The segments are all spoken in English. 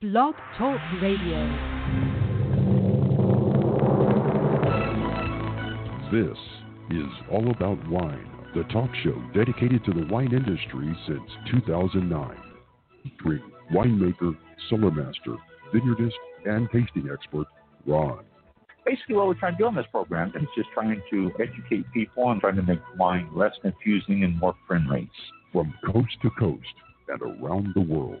Blog Talk Radio. This is All About Wine, the talk show dedicated to the wine industry since 2009. Featuring winemaker, cellar master, vineyardist, and tasting expert Ron. Basically, what we're trying to do on this program is just trying to educate people and trying to make wine less confusing and more friendly. From coast to coast and around the world.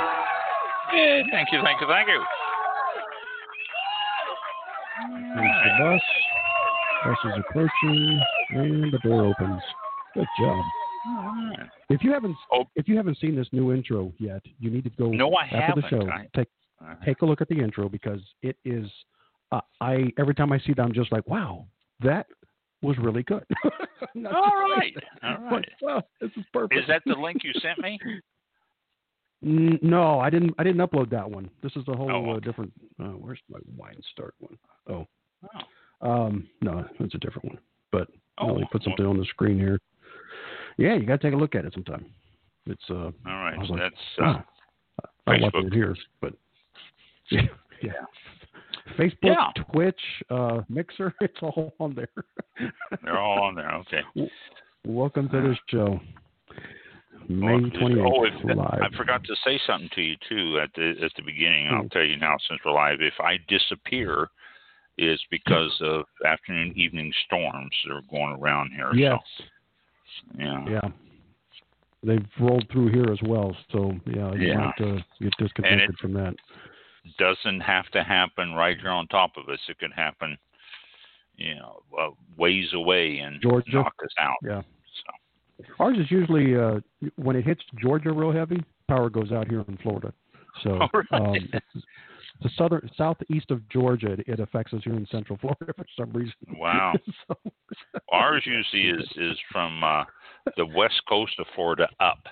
Thank you, thank you, thank you. The bus. Bus is approaching, and the door opens. Good job. If you haven't, Oh. if you haven't seen this new intro yet, you need to go No, I after the haven't. show. I- Take Uh, take a look at the intro because it is. Uh, I every time I see that, I'm just like, wow, that was really good. All right. All right. just right, like- all like, right. wow, this is perfect. Is that the link you sent me? No, I didn't. I didn't upload that one. This is a whole Oh, uh, different. Uh, where's my wine start one? Oh, Oh, um, no, it's a different one. But Oh, let me put well- something on the screen here. Yeah, you got to take a look at it sometime. It's uh, all right. Like, That's uh, wow. I left it here, but yeah, yeah. Facebook, Yeah. Twitch, uh, Mixer, it's all on there. they're all on there. Okay. Welcome to this show. May Well, twenty eighth, oh, if- live. I forgot to say something to you too at the at the beginning. I'll Hmm. tell you now since we're live. If I disappear, it's because of afternoon evening storms that are going around here. Yes. So, yeah. Yeah. They've rolled through here as well, so yeah, you Yeah. might uh, get disconnected from that. Doesn't have to happen right here on top of us. It could happen, you know, uh, ways away and Georgia? knock us out. Yeah. So Ours is usually uh, when it hits Georgia real heavy, power goes out here in Florida. So All right. um, it's the southern southeast of Georgia. It, it affects us here in Central Florida for some reason. Wow. so, ours usually is is from uh, the west coast of Florida up,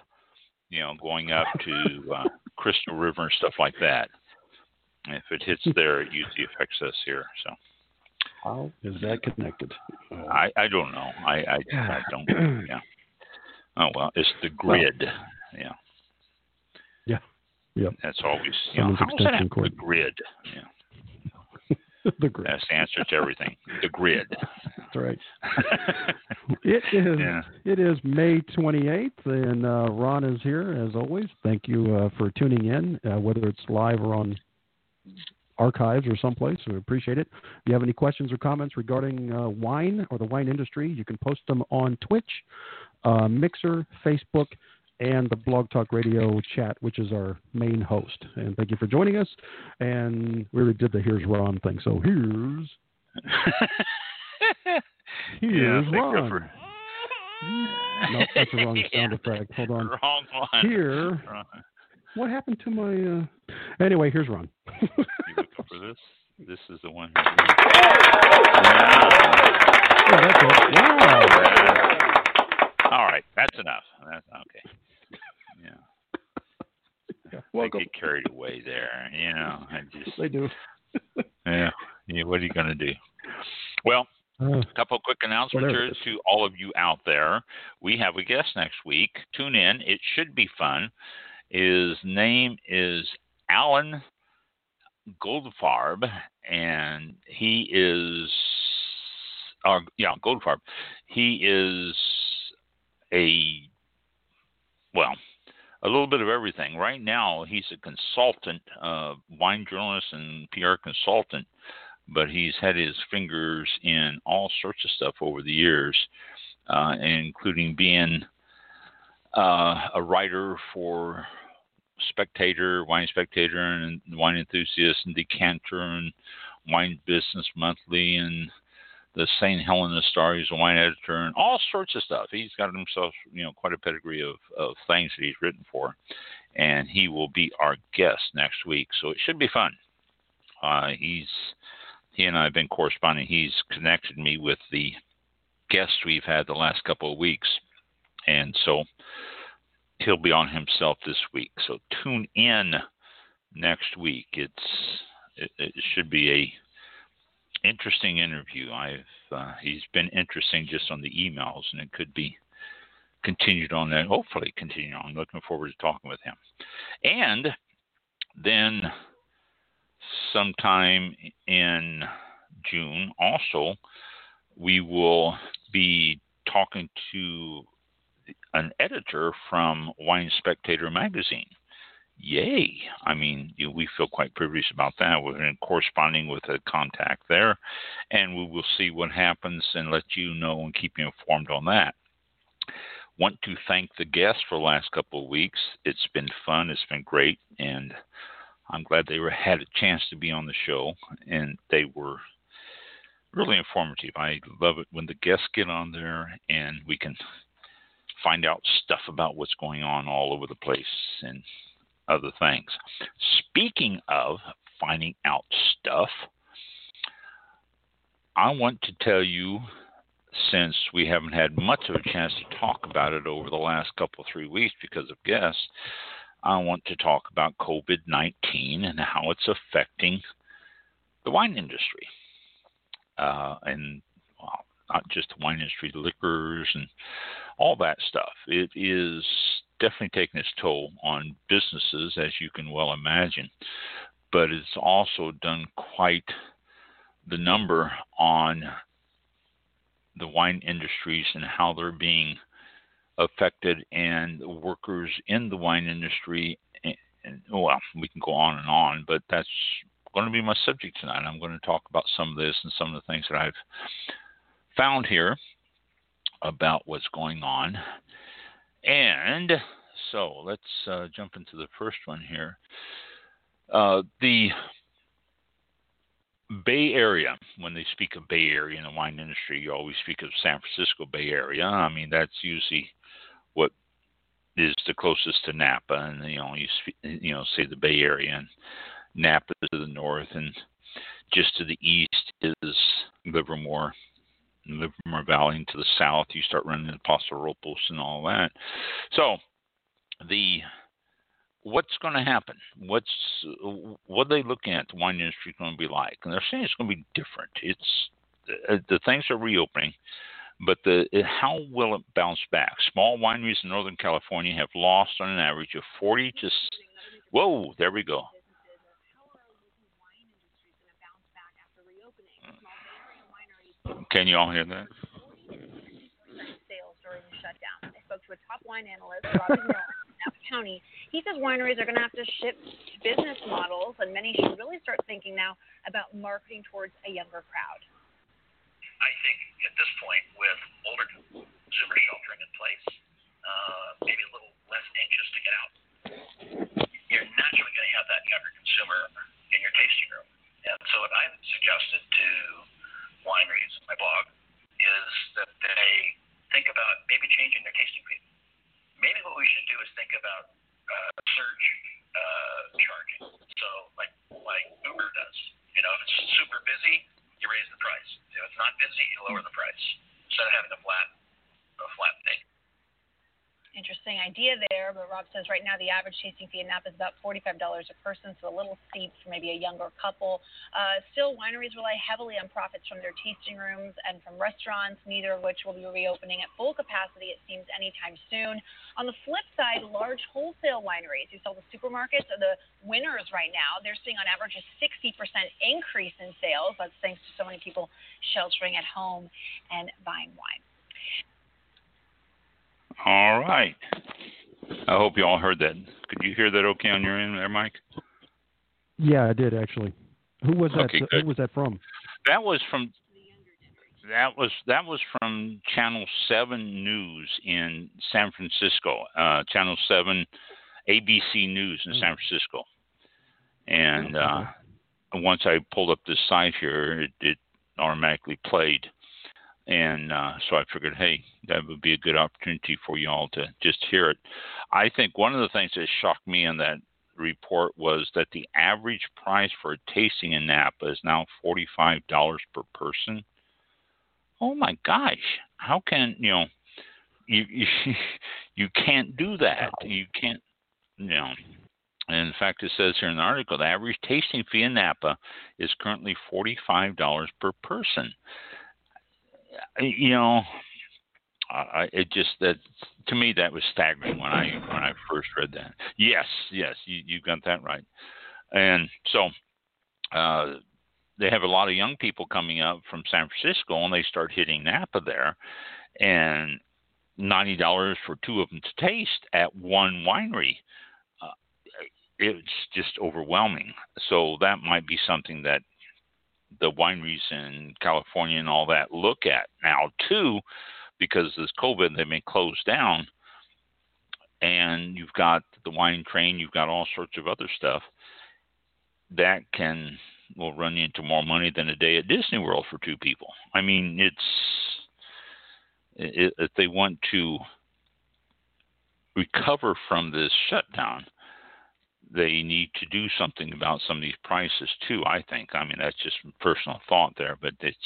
you know, going up to uh, Crystal River and stuff like that. If it hits there, it usually affects us here. So how is that connected? Uh, I I don't know. I I, I don't. Yeah. Oh well, it's the grid. Yeah. Yeah. Yep. That's always. You know, Someone's how does that happen? The grid. Yeah. the grid. That's the answer to everything. The grid. That's right. It is. Yeah. It is May 28th, and uh, Ron is here as always. Thank you uh, for tuning in, uh, whether it's live or on archives or someplace. We appreciate it. If you have any questions or comments regarding uh, wine or the wine industry, you can post them on Twitch, uh, Mixer, Facebook, and the Blog Talk Radio chat, which is our main host. And thank you for joining us. And we already did the Here's Ron thing. So here's here's thank you Ron. for- No, that's the wrong sound effect. Hold on. Wrong one. Here, Wrong. what happened to my? Uh... Anyway, here's Ron. You looking for this? This is the one. Yeah, that's it. Wow. All right, that's enough. That's okay. Yeah. Welcome. get carried away there. You know, I just They do. yeah. yeah what are you gonna do? Well, Uh, a couple of quick announcements Well, there here it is. to all of you out there. We have a guest next week. Tune in. It should be fun. His name is Alan Goldfarb, and he is, or yeah, Goldfarb. He is a, well, a little bit of everything. Right now, he's a consultant, uh, wine journalist and PR consultant, but he's had his fingers in all sorts of stuff over the years, uh, including being uh, a writer for Spectator, Wine Spectator, and Wine Enthusiast, and Decanter, and Wine Business Monthly, and the St. Helena Star. He's a wine editor, and all sorts of stuff. He's got himself, you know, quite a pedigree of, of things that he's written for, and he will be our guest next week. So it should be fun. Uh, he's he and I have been corresponding. He's connected me with the guests we've had the last couple of weeks, and so he'll be on himself this week. So tune in next week. It's it, it should be a interesting interview. I've uh, he's been interesting just on the emails, and it could be continued on that. Hopefully, continue on. Looking forward to talking with him, and then sometime in June, also, we will be talking to an editor from Wine Spectator magazine. Yay! I mean, you, we feel quite privileged about that. We're in corresponding with a contact there, and we will see what happens and let you know and keep you informed on that. Want to thank the guests for the last couple of weeks. It's been fun. It's been great, and I'm glad they were, had a chance to be on the show, and they were really informative. I love it when the guests get on there and we can find out stuff about what's going on all over the place and other things. Speaking of finding out stuff, I want to tell you since we haven't had much of a chance to talk about it over the last couple three weeks because of guests, I want to talk about COVID 19 and how it's affecting the wine industry. Uh, and well, not just the wine industry, liquors and all that stuff. It is definitely taking its toll on businesses, as you can well imagine, but it's also done quite the number on the wine industries and how they're being affected and workers in the wine industry. And, and, well, we can go on and on, but that's going to be my subject tonight. I'm going to talk about some of this and some of the things that I've found here about what's going on. And so let's uh, jump into the first one here. Uh, the Bay Area, when they speak of Bay Area in the wine industry, you always speak of San Francisco Bay Area. I mean, that's usually what is the closest to Napa, and you know, you you know, say the Bay Area, and Napa to the north, and just to the east is Livermore, Livermore Valley, and to the south you start running into Paso Robles and all that. So the what's going to happen? What's what are they looking at? The wine industry going to be like? And they're saying it's going to be different. It's uh, the things are reopening, but the how will it bounce back? Small wineries in Northern California have lost on an average of 40 to whoa, there we go. Can you all hear that? Sales during the shutdown. I spoke to a top wine analyst, Robbie Miller, in Napa County. He says wineries are going to have to shift business models, and many should really start thinking now about marketing towards a younger crowd. I think at this point, with older consumers sheltering in place, uh, maybe a little less anxious to get out, you're naturally going to have that younger consumer in your tasting room. And so, what I've suggested to wineries in my blog is that they think about maybe changing their tasting fee. Maybe what we should do is think about uh, surge uh, charging. So, like like Uber does. You know, if it's super busy, you raise the price. If it's not busy, you lower the price instead of having a flat a flat thing. Interesting idea there, but Rob says right now the average tasting fee in Napa is about $45 a person, so a little steep for maybe a younger couple. Uh, still, wineries rely heavily on profits from their tasting rooms and from restaurants, neither of which will be reopening at full capacity, it seems, anytime soon. On the flip side, large wholesale wineries who sell to supermarkets are the winners right now. They're seeing on average a 60% increase in sales. That's thanks to so many people sheltering at home and buying wine. All right. I hope you all heard that. Could you hear that okay on your end there, Mike? Yeah, I did actually. Who was that? Okay, who was that from? That was from that was that was from Channel Seven News in San Francisco. Uh, Channel Seven, ABC News in San Francisco. And uh, once I pulled up this site here, it, it automatically played and uh, so I figured, hey, that would be a good opportunity for you all to just hear it. I think one of the things that shocked me in that report was that the average price for a tasting in Napa is now $45 per person. Oh my gosh. How can, you know, you you, you can't do that. You can't, you know. And in fact, it says here in the article the average tasting fee in Napa is currently $45 per person. You know, it just that to me that was staggering when I when I first read that. Yes, yes, you you got that right. And so uh, they have a lot of young people coming up from San Francisco, and they start hitting Napa there, and ninety dollars for two of them to taste at one winery. Uh, it's just overwhelming. So that might be something that the wineries in California and all that look at now too because this COVID, they've been closed down. And you've got the wine train, you've got all sorts of other stuff that can will run you into more money than a day at Disney World for two people. I mean, it's if they want to recover from this shutdown, they need to do something about some of these prices too. I think. I mean, that's just personal thought there, but it's.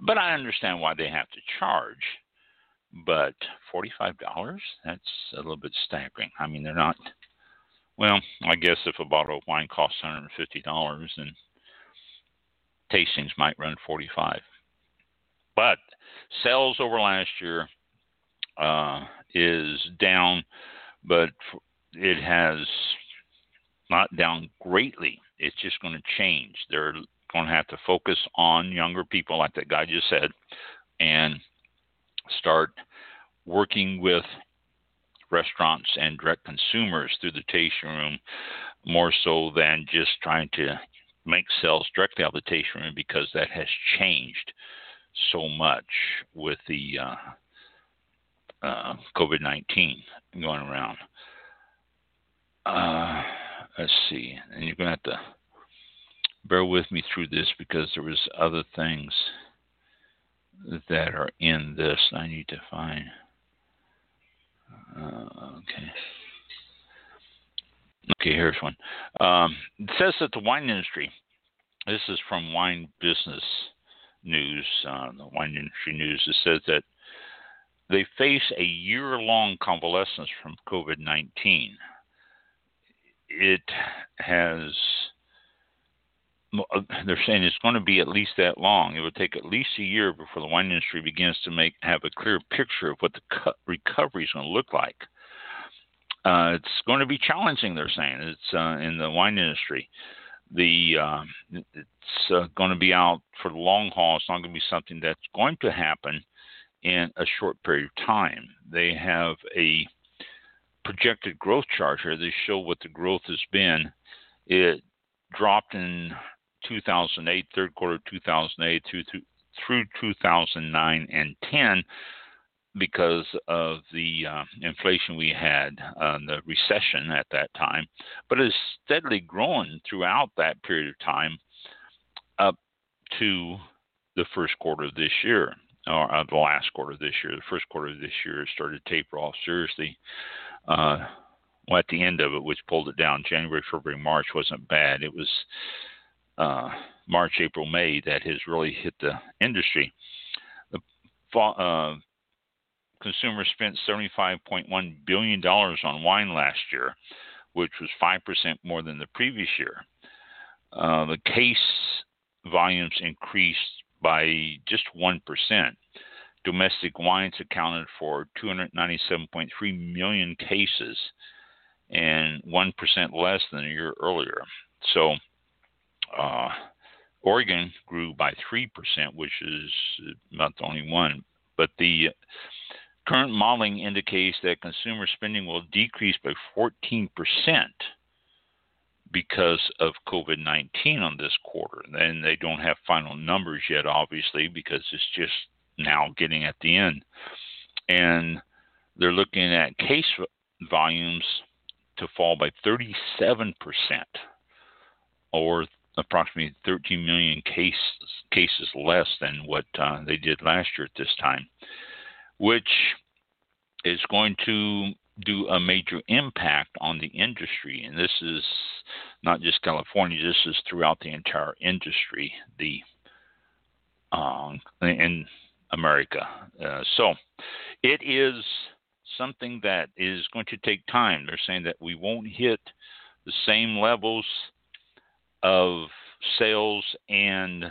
But I understand why they have to charge. But forty-five dollars—that's a little bit staggering. I mean, they're not. Well, I guess if a bottle of wine costs one hundred and fifty dollars, then tastings might run forty-five. But sales over last year uh, is down, but it has not down greatly. It's just going to change. They're going to have to focus on younger people, like that guy just said, and start working with restaurants and direct consumers through the tasting room more so than just trying to make sales directly out of the tasting room because that has changed so much with the uh, uh, COVID 19 going around. Uh, let's see, and you're going to have to bear with me through this because there was other things that are in this I need to find. Uh, okay. Okay, here's one. Um, it says that the wine industry, this is from Wine Business News, uh, the wine industry news, it says that they face a year long convalescence from COVID 19 it has uh, they're saying it's going to be at least that long. It would take at least a year before the wine industry begins to make have a clear picture of what the recovery is going to look like. Uh, it's going to be challenging. They're saying it's uh, in the wine industry. The uh, it's going to be out for the long haul. It's not going to be something that's going to happen in a short period of time. They have a projected growth chart here. They show what the growth has been. It dropped in 2008, third quarter 2008 through through 2009 and 10 because of the uh, inflation we had, uh, the recession at that time, but has steadily grown throughout that period of time up to the first quarter of this year, or uh, the last quarter of this year. The first quarter of this year started to taper off seriously uh, well, at the end of it, which pulled it down. January, February, March wasn't bad. It was uh, March, April, May that has really hit the industry. The uh, consumers spent $75.1 billion on wine last year, which was 5% more than the previous year. Uh, the case volumes increased by just 1% domestic wines accounted for 297.3 million cases and 1% less than a year earlier. So, uh, Oregon grew by 3%, which is not the only one. But the current modeling indicates that consumer spending will decrease by 14% because of COVID 19 on this quarter. And they don't have final numbers yet, obviously, because it's just now getting at the end. And they're looking at case volumes to fall by 37%, or approximately 13 million cases cases less than what uh, they did last year at this time, which is going to do a major impact on the industry. And this is not just California, this is throughout the entire industry, the um, in America. Uh, so it is something that is going to take time. They're saying that we won't hit the same levels of sales and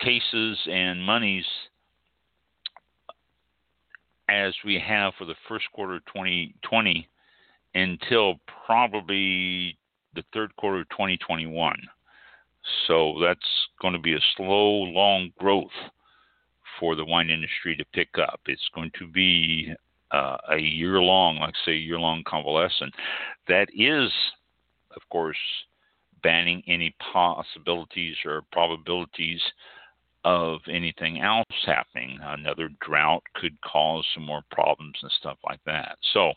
cases and monies as we have for the first quarter of 2020 until probably the third quarter of 2021. So that's going to be a slow, long growth for the wine industry to pick up. It's going to be uh, a year long, like say, year long convalescent. That is, of course, banning any possibilities or probabilities of anything else happening. Another drought could cause some more problems and stuff like that. So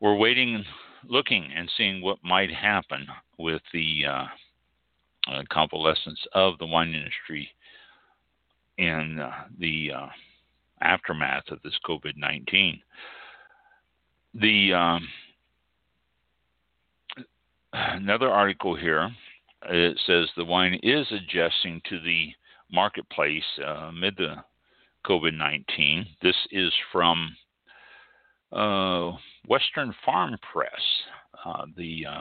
we're waiting, looking, and seeing what might happen with the uh, uh, convalescence of the wine industry in uh, the uh, aftermath of this COVID 19. The um, another article here it says the wine is adjusting to the marketplace uh, amid the COVID 19. This is from uh, Western Farm Press. Uh, the uh,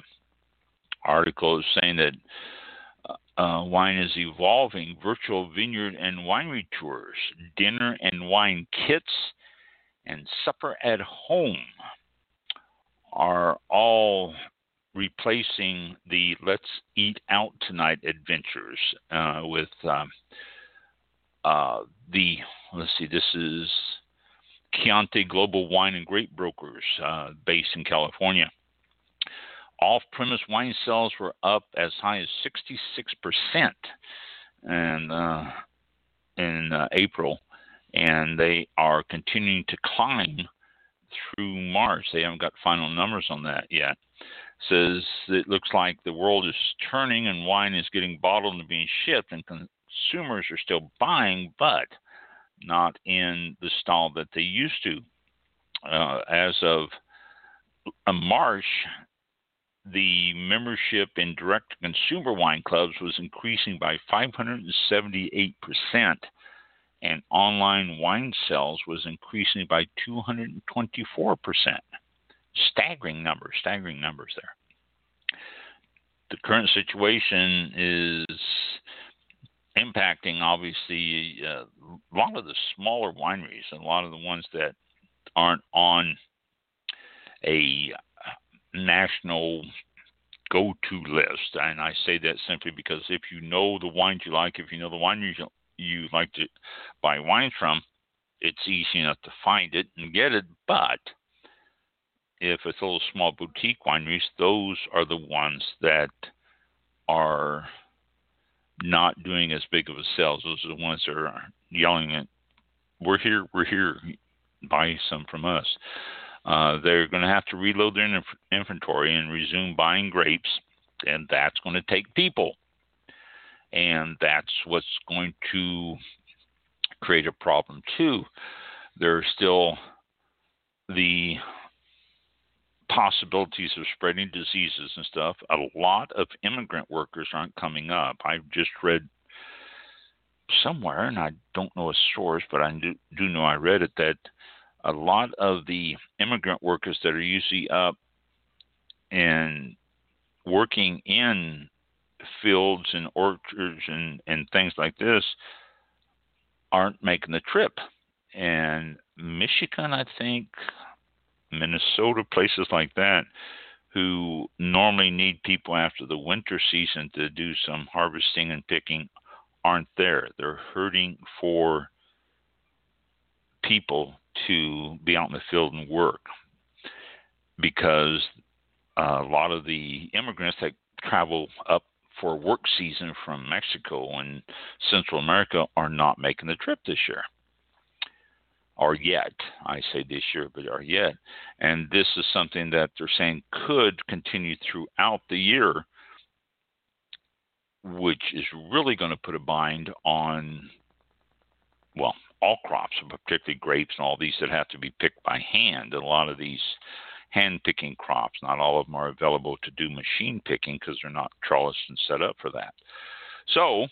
article is saying that uh, wine is evolving virtual vineyard and winery tours, dinner and wine kits, and supper at home are all replacing the let's eat out tonight adventures uh, with um, uh, the let's see this is Ciatti Global Wine and Grape Brokers uh, based in California. Off-premise wine sales were up as high as 66% and uh, in uh, April, and they are continuing to climb through March. They haven't got final numbers on that yet says it looks like the world is turning and wine is getting bottled and being shipped, and consumers are still buying, but not in the style that they used to. Uh, as of uh, March, the membership in direct consumer wine clubs was increasing by 578%, and online wine sales was increasing by 224% staggering numbers, staggering numbers there. The current situation is impacting, obviously, uh, a lot of the smaller wineries and a lot of the ones that aren't on a national go to list. And I say that simply because if you know the wines you like, if you know the wineries you you like to buy wines from, it's easy enough to find it and get it. But if it's little small boutique wineries, those are the ones that are not doing as big of a sales. Those are the ones that are yelling at, "We're here, we're here, buy some from us." Uh, they're going to have to reload their inf- inventory and resume buying grapes, and that's going to take people, and that's what's going to create a problem too. There's still the possibilities of spreading diseases and stuff. A lot of immigrant workers aren't coming up. I've just read somewhere, and I don't know a source, but I do, do know I read it that a lot of the immigrant workers that are usually up and working in fields and orchards and, and things like this aren't making the trip. And Michigan, I think, Minnesota, places like that, who normally need people after the winter season to do some harvesting and picking, aren't there. They're hurting for people to be out in the field and work because uh, a lot of the immigrants that travel up for work season from Mexico and Central America are not making the trip this year or yet. I say this year, but are yet. And this is something that they're saying could continue throughout the year, which is really going to put a bind on, well, all crops, particularly grapes and all these that have to be picked by hand. And A lot of these hand picking crops, not all of them are available to do machine picking because they're not trellised and set up for that. So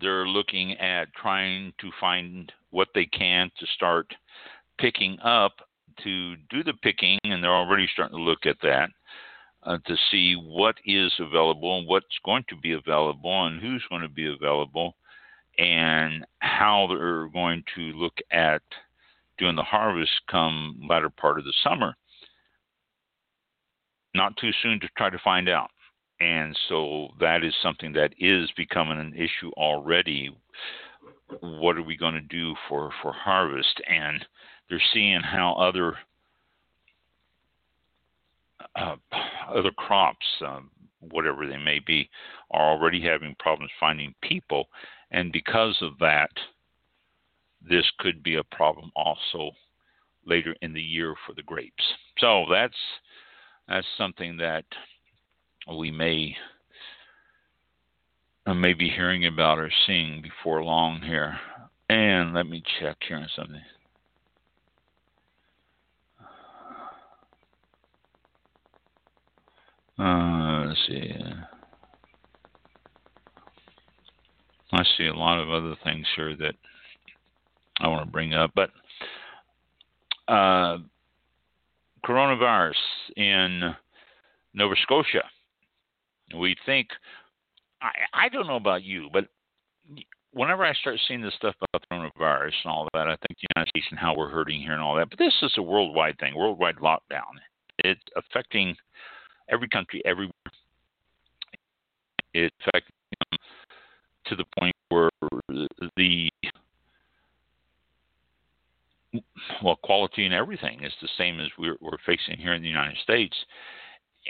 they're looking at trying to find what they can to start picking up to do the picking, and they're already starting to look at that uh, to see what is available and what's going to be available and who's going to be available and how they're going to look at doing the harvest come latter part of the summer. Not too soon to try to find out. And so that is something that is becoming an issue already. What are we going to do for, for harvest? And they're seeing how other uh, other crops, um, whatever they may be, are already having problems finding people, and because of that, this could be a problem also later in the year for the grapes. So that's that's something that we may uh, may be hearing about or seeing before long here. And let me check here on something. Uh, let's see. I see a lot of other things here that I want to bring up, but uh, coronavirus in Nova Scotia. We think, I, I don't know about you, but whenever I start seeing this stuff about coronavirus and all that, I think the United States and how we're hurting here and all that. But this is a worldwide thing, worldwide lockdown. It's affecting every country, everywhere. It's affecting them to the point where the well quality and everything is the same as we're, we're facing here in the United States,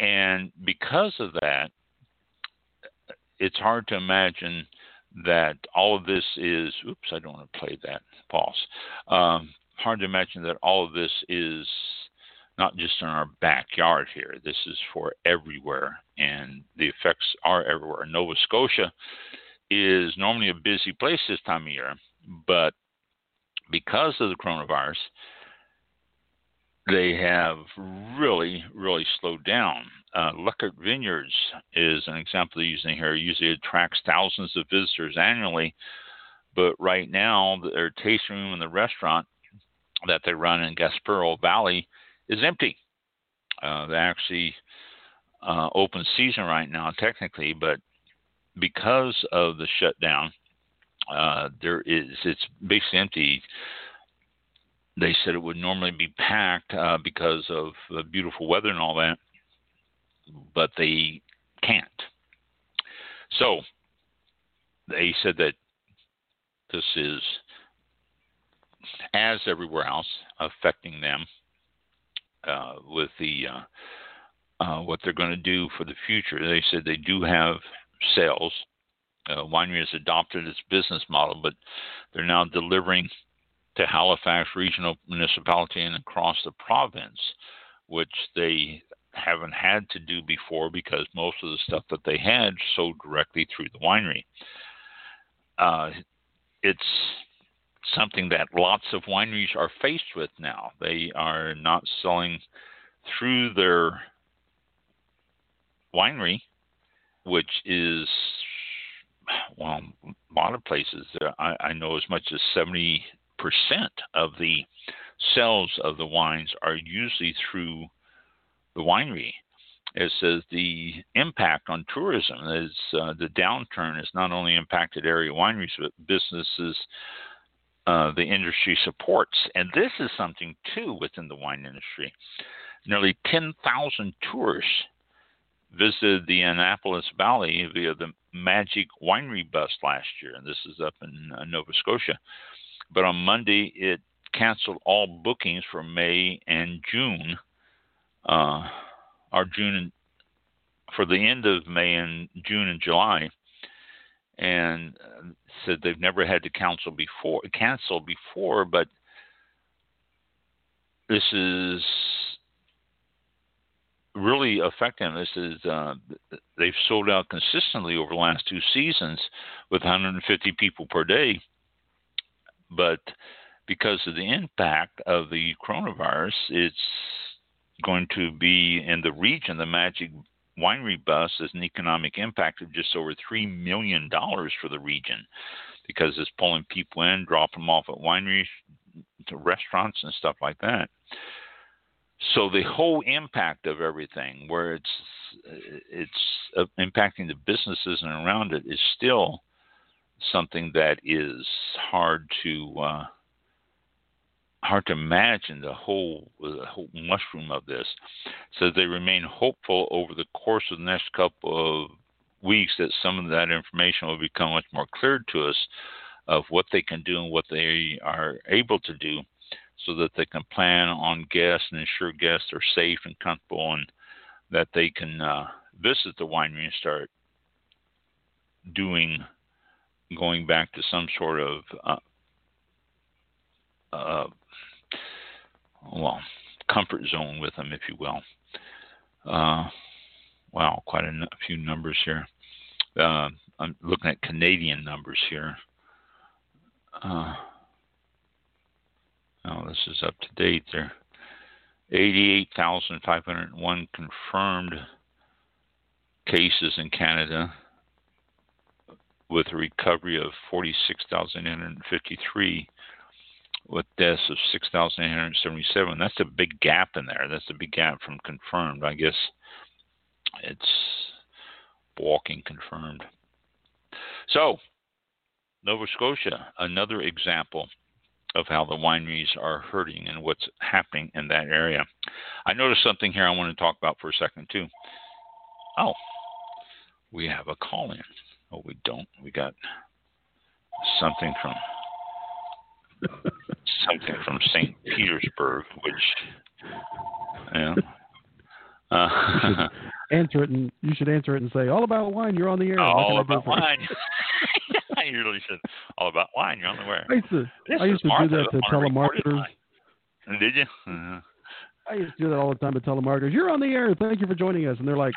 and because of that, it's hard to imagine that all of this is. Oops, I don't want to play that. Pause. Um, hard to imagine that all of this is not just in our backyard here. This is for everywhere, and the effects are everywhere. Nova Scotia is normally a busy place this time of year, but because of the coronavirus, they have really, really slowed down. Uh, Luckett Vineyards is an example they're using here. Usually attracts thousands of visitors annually, but right now their tasting room in the restaurant that they run in Gaspereau Valley is empty. Uh, they actually uh, open season right now, technically, but because of the shutdown, uh, there is it's basically empty. They said it would normally be packed uh, because of the beautiful weather and all that, but they can't. So they said that this is, as everywhere else, affecting them uh, with the uh, uh, what they're going to do for the future. They said they do have sales. Uh, winery has adopted its business model, but they're now delivering to Halifax Regional Municipality and across the province, which they haven't had to do before because most of the stuff that they had sold directly through the winery. Uh, it's something that lots of wineries are faced with now. They are not selling through their winery, which is, well, a lot of places, I, I know as much as 70% of the sales of the wines are usually through the winery. It says the impact on tourism is uh, the downturn has not only impacted area wineries, but businesses uh, the industry supports. And this is something, too, within the wine industry. Nearly 10,000 tourists visited the Annapolis Valley via the Magic Winery bus last year. And this is up in uh, Nova Scotia. But on Monday, it canceled all bookings for May and June, uh, or June for the end of May and June and July and uh, said they've never had to cancel before cancel before but this is really affecting this is uh, they've sold out consistently over the last two seasons with 150 people per day but because of the impact of the coronavirus, it's going to be in the region. The Magic Winery bus has an economic impact of just over $3 million for the region because it's pulling people in, dropping them off at wineries, to restaurants, and stuff like that. So the whole impact of everything, where it's it's uh, impacting the businesses and around it, is still something that is hard to uh, hard to imagine the whole the whole mushroom of this. So they remain hopeful over the course of the next couple of weeks that some of that information will become much more clear to us of what they can do and what they are able to do so that they can plan on guests and ensure guests are safe and comfortable and that they can uh, visit the winery and start doing going back to some sort of uh, uh, well comfort zone with them, if you will. Uh, wow, quite a, n- a few numbers here. Uh, I'm looking at Canadian numbers here. Oh, this is up to date there. 88,501 confirmed cases in Canada with a recovery of 46,853 with deaths of 6,877. That's a big gap in there. That's a big gap from confirmed. I guess it's walking confirmed. So, Nova Scotia, another example of how the wineries are hurting and what's happening in that area. I noticed something here I want to talk about for a second, too. Oh, we have a call in. Oh, we don't. We got something from something from St. Petersburg, which yeah. Uh, answer it, and you should answer it and say, "All about wine." You're on the air. all about wine. you really should. All about wine. You're on the air. I used to. This I used to Martha do that to telemarketers. Did you? Uh-huh. I used to do that all the time to telemarketers. You're on the air. Thank you for joining us. And they're like,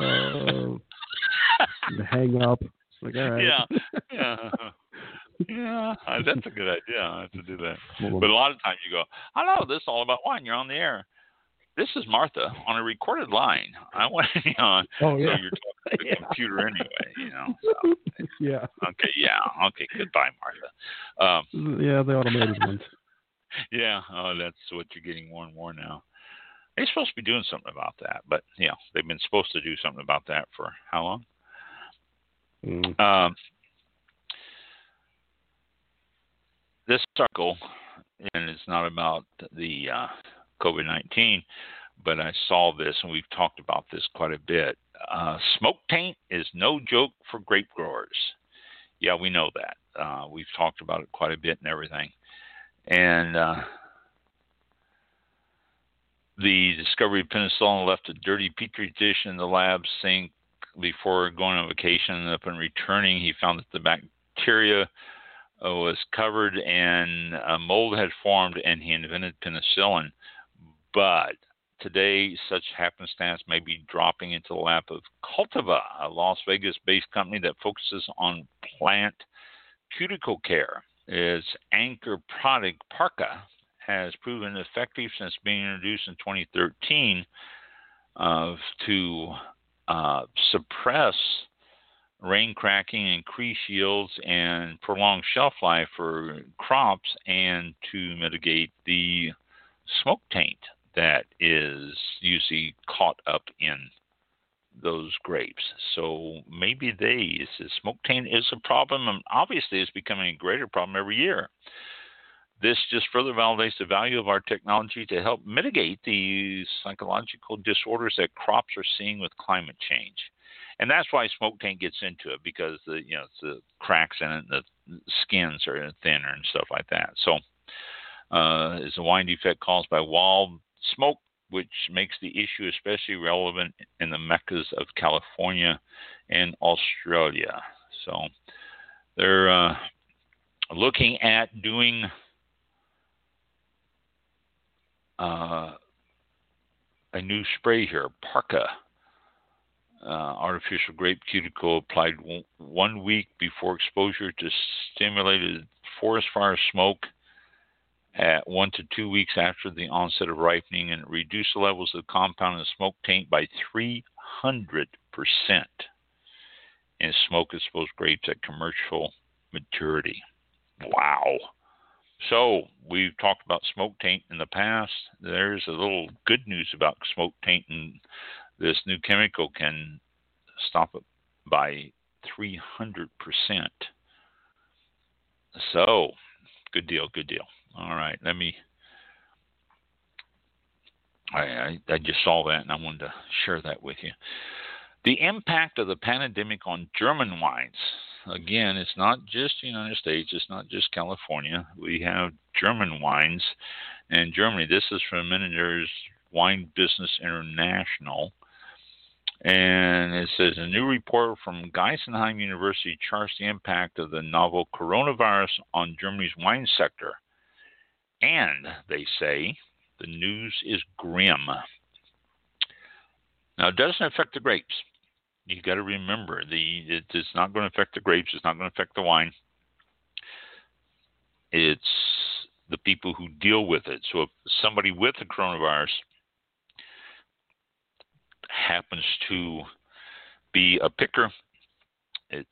uh, hang up. It's like, all right. Yeah. Yeah. Yeah, that's a good idea. I have to do that. But a lot of times you go, "Hello, this is all about wine. You're on the air." This is Martha on a recorded line. I want you know. Oh yeah. So you're talking to the Yeah. computer anyway, you know. So, yeah. okay, yeah, okay. Goodbye, Martha. Um, Yeah, the automated ones. yeah, oh, that's what you're getting more and more now. They're supposed to be doing something about that, but yeah, they've been supposed to do something about that for how long? Mm. Um, this article, and it's not about the uh, COVID 19, but I saw this and we've talked about this quite a bit. Uh, smoke taint is no joke for grape growers. Yeah, we know that. Uh, we've talked about it quite a bit and everything. And uh, the discovery of penicillin left a dirty petri dish in the lab sink before going on vacation. And upon returning, he found that the bacteria uh, was covered and uh, mold had formed, and he invented penicillin. But today, such happenstance may be dropping into the lap of Cultiva, a Las Vegas based company that focuses on plant cuticle care. Its anchor product, Parka, has proven effective since being introduced in 2013 uh, to uh, suppress rain cracking, increase yields, and prolong shelf life for crops, and to mitigate the smoke taint that is usually caught up in those grapes. So maybe they the smoke taint is a problem, and obviously it's becoming a greater problem every year. This just further validates the value of our technology to help mitigate the psychological disorders that crops are seeing with climate change. And that's why smoke taint gets into it because the you know the cracks in it, and the skins are thinner and stuff like that. So uh, is a wine defect caused by wild smoke, which makes the issue especially relevant in the meccas of California and Australia. So they're uh, looking at doing uh, a new spray here, Parka. Uh, artificial grape cuticle applied w- one week before exposure to stimulated forest fire smoke at one to two weeks after the onset of ripening and reduce the levels of the compound in the smoke taint by 300% in smoke exposed grapes at commercial maturity. Wow. So, we've talked about smoke taint in the past. There's a little good news about smoke taint, and this new chemical can stop it by 300%. So, good deal, good deal. All right, let me. I, I, I just saw that and I wanted to share that with you. The impact of the pandemic on German wines. Again, it's not just the United States, it's not just California. We have German wines. And Germany, this is from Minner's Wine Business International. And it says a new report from Geisenheim University charts the impact of the novel coronavirus on Germany's wine sector. And they say the news is grim. Now, it doesn't affect the grapes. You got to remember the it's not going to affect the grapes. It's not going to affect the wine. It's the people who deal with it. So if somebody with the coronavirus happens to be a picker, it's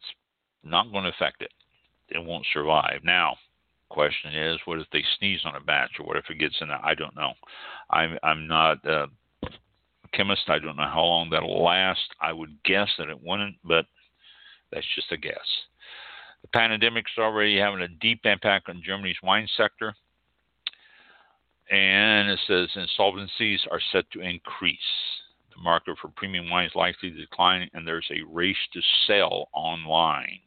not going to affect it. It won't survive. Now, question is, what if they sneeze on a batch, or what if it gets in there? I don't know. I'm I'm not a chemist. I don't know how long that'll last. I would guess that it wouldn't, but that's just a guess. The pandemic is already having a deep impact on Germany's wine sector. And it says insolvencies are set to increase. The market for premium wine is likely to decline, and there's a race to sell online.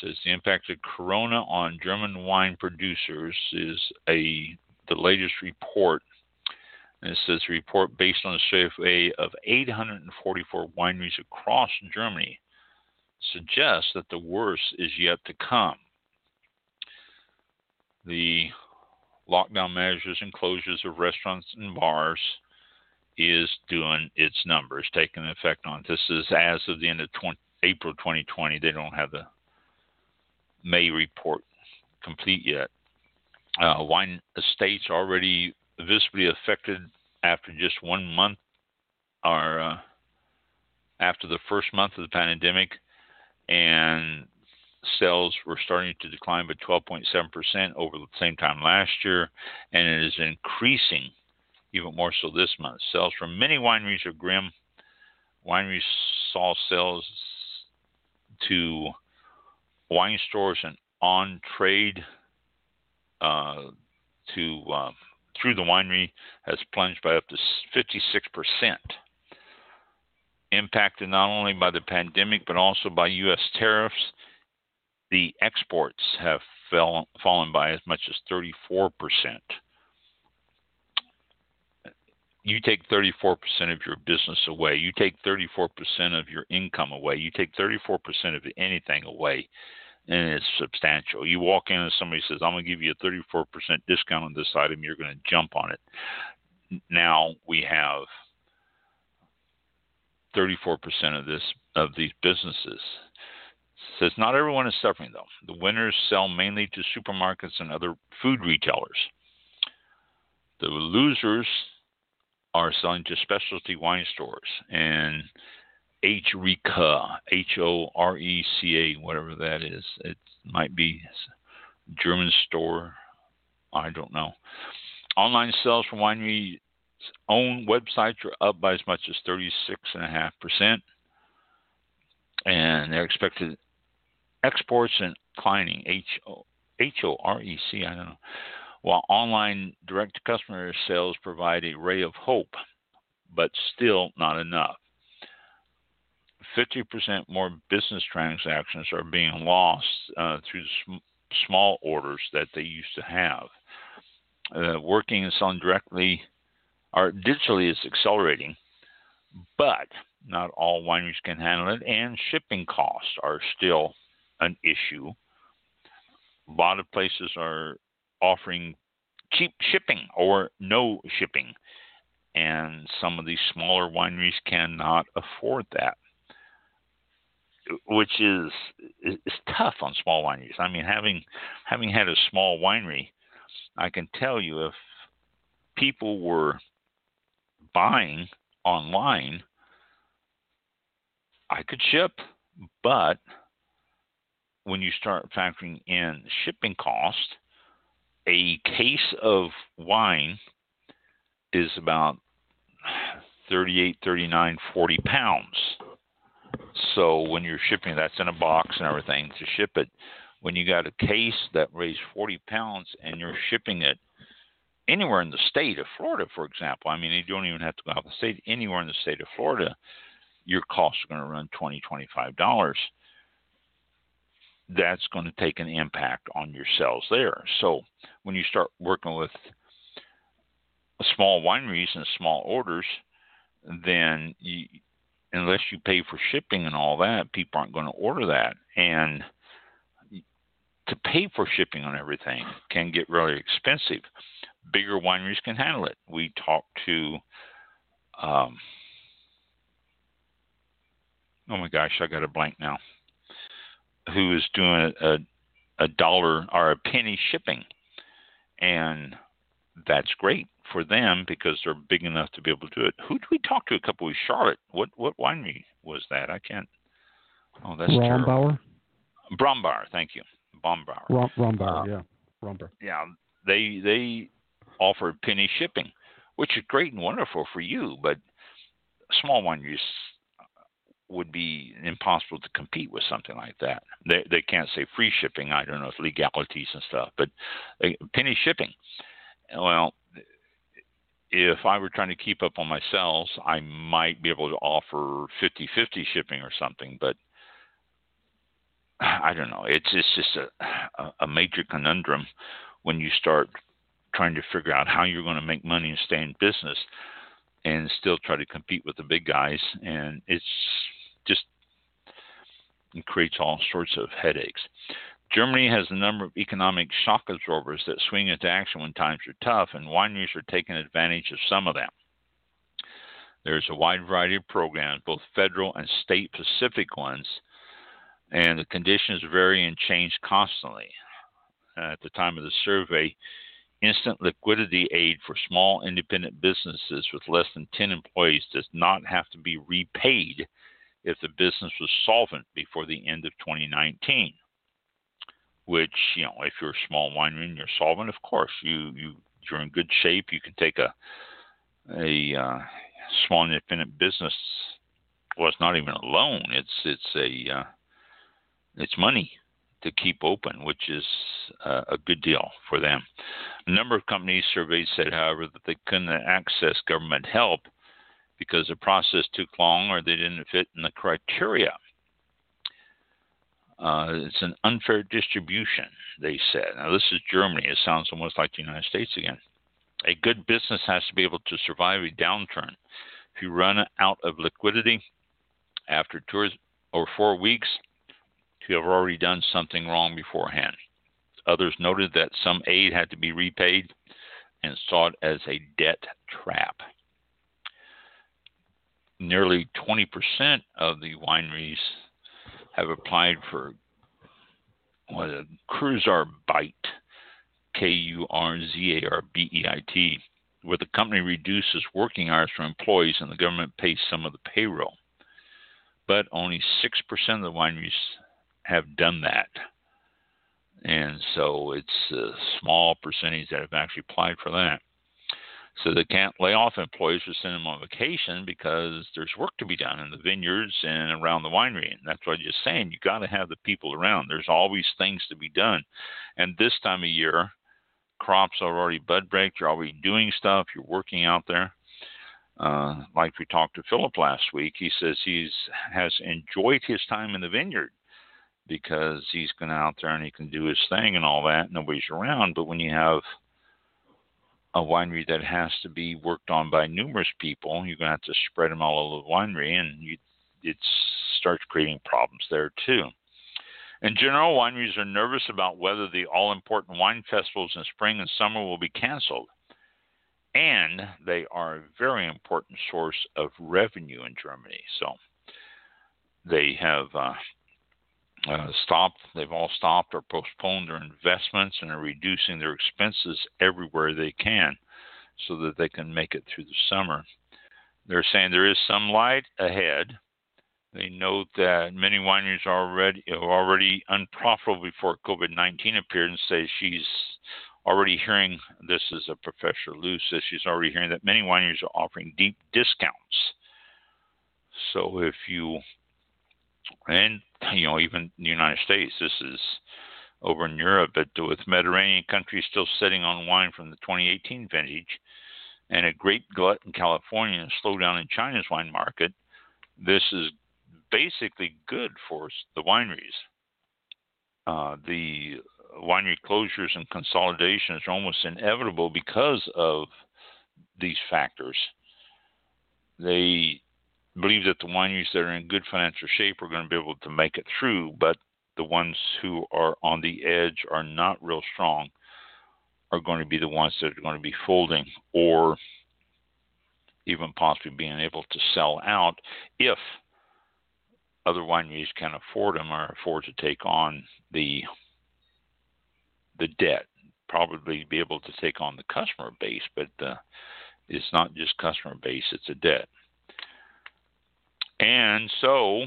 Says the impact of Corona on German wine producers is a the latest report. And it says a report based on a survey of 844 wineries across Germany suggests that the worst is yet to come. The lockdown measures and closures of restaurants and bars is doing its numbers, taking effect on. This is as of the end of 20, April 2020. They don't have the May report complete yet. Uh, wine estates already visibly affected after just one month or uh, after the first month of the pandemic, and sales were starting to decline by 12.7% over the same time last year, and it is increasing even more so this month. Sales from many wineries are grim. Wineries saw sales to wine stores and on trade uh, to uh, through the winery has plunged by up to 56%. Impacted not only by the pandemic but also by U.S. tariffs, the exports have fell, fallen by as much as 34%. You take 34% of your business away, you take 34% of your income away, you take 34% of anything away, and it's substantial. You walk in and somebody says, I'm going to give you a 34% discount on this item, you're going to jump on it. Now we have 34% of this of these businesses. Says not everyone is suffering though. The winners sell mainly to supermarkets and other food retailers. The losers are selling to specialty wine stores and Horeca, H O R E C A, whatever that is. It might be German store. I don't know. Online sales from wineries' own websites are up by as much as 36.5%. And they're expected exports and declining, H O R E C, I don't know. While online direct to customer sales provide a ray of hope, but still not enough. 50% more business transactions are being lost uh, through sm- small orders that they used to have. Uh, working and selling directly or digitally is accelerating, but not all wineries can handle it, and shipping costs are still an issue. A lot of places are offering cheap shipping or no shipping, and some of these smaller wineries cannot afford that. which is is tough on small wineries. I mean, having having had a small winery, I can tell you if people were buying online, I could ship, but when you start factoring in shipping cost, a case of wine is about 38, 39, 40 pounds. So when you're shipping, that's in a box and everything to ship it. When you got a case that weighs 40 pounds and you're shipping it anywhere in the state of Florida, for example, I mean, you don't even have to go out of the state, anywhere in the state of Florida, your costs are going to run 20 $25. That's going to take an impact on your sales there. So when you start working with small wineries and small orders, then you, unless you pay for shipping and all that, people aren't going to order that. And to pay for shipping on everything can get really expensive. Bigger wineries can handle it. We talked to, um, oh my gosh, I got a blank now, who is doing a, a dollar or a penny shipping. And that's great for them because they're big enough to be able to do it. Who did we talk to a couple weeks? Charlotte. What what winery was that? I can't. Oh, that's Rombauer. Brombauer. Thank you. Brombauer. Rom, Rombauer. Uh, yeah. Rombauer. Yeah. They they offer penny shipping, which is great and wonderful for you, but small wineries would be impossible to compete with something like that. They they can't say free shipping. I don't know if legalities and stuff, but uh, penny shipping. Well, if I were trying to keep up on my sales, I might be able to offer 50-50 shipping or something, but I don't know. It's it's just a a major conundrum when you start trying to figure out how you're going to make money and stay in business and still try to compete with the big guys and it's just it creates all sorts of headaches. Germany has a number of economic shock absorbers that swing into action when times are tough, and wineries are taking advantage of some of them. There's a wide variety of programs, both federal and state specific ones, and the conditions vary and change constantly. At the time of the survey, instant liquidity aid for small independent businesses with less than 10 employees does not have to be repaid if the business was solvent before the end of 2019 which you know if you're a small winery and you're solvent, of course you you you're in good shape. You can take a a uh, small independent business. Well, it's not even a loan. It's it's a uh, it's money to keep open, which is uh, a good deal for them. A number of companies surveyed said, however, that they couldn't access government help because the process took long or they didn't fit in the criteria. Uh, it's an unfair distribution, they said. Now, this is Germany. It sounds almost like the United States again. A good business has to be able to survive a downturn. If you run out of liquidity after two or four weeks, have already done something wrong beforehand. Others noted that some aid had to be repaid and saw it as a debt trap. Nearly 20% of the wineries have applied for what a Kurzarbeit, K U R Z A R B E I T, where the company reduces working hours for employees and the government pays some of the payroll. But only 6% of the wineries have done that. And so it's a small percentage that have actually applied for that. So they can't lay off employees or send them on vacation because there's work to be done in the vineyards and around the winery. And that's what I'm just saying. You got to have the people around. There's always things to be done. And this time of year, crops are already bud break. You're already doing stuff. You're working out there. Uh, like we talked to Philip last week, he says he's has enjoyed his time in the vineyard because he's going out there and he can do his thing and all that. Nobody's around. But when you have a winery that has to be worked on by numerous people, you're going to have to spread them all over the winery, and you, it starts creating problems there too. In general, wineries are nervous about whether the all important wine festivals in spring and summer will be canceled. And they are a very important source of revenue in Germany. So they have uh, uh, stopped. They've all stopped or postponed their investments and are reducing their expenses everywhere they can, so that they can make it through the summer. They're saying there is some light ahead. They note that many wineries are already are already unprofitable before COVID-19 appeared, and say she's already hearing this is a Professor Lou says she's already hearing that many wineries are offering deep discounts. So if you and you know even in the United States, this is over in Europe, but with Mediterranean countries still sitting on wine from the 2018 vintage, and a great glut in California and a slowdown in China's wine market, this is basically good for the wineries. Uh, the winery closures and consolidations are almost inevitable because of these factors. They believe that the wineries that are in good financial shape are going to be able to make it through, but the ones who are on the edge are not real strong are going to be the ones that are going to be folding or even possibly being able to sell out if other wineries can afford them or afford to take on the the debt. Probably be able to take on the customer base, but uh, it's not just customer base; it's a debt. And so,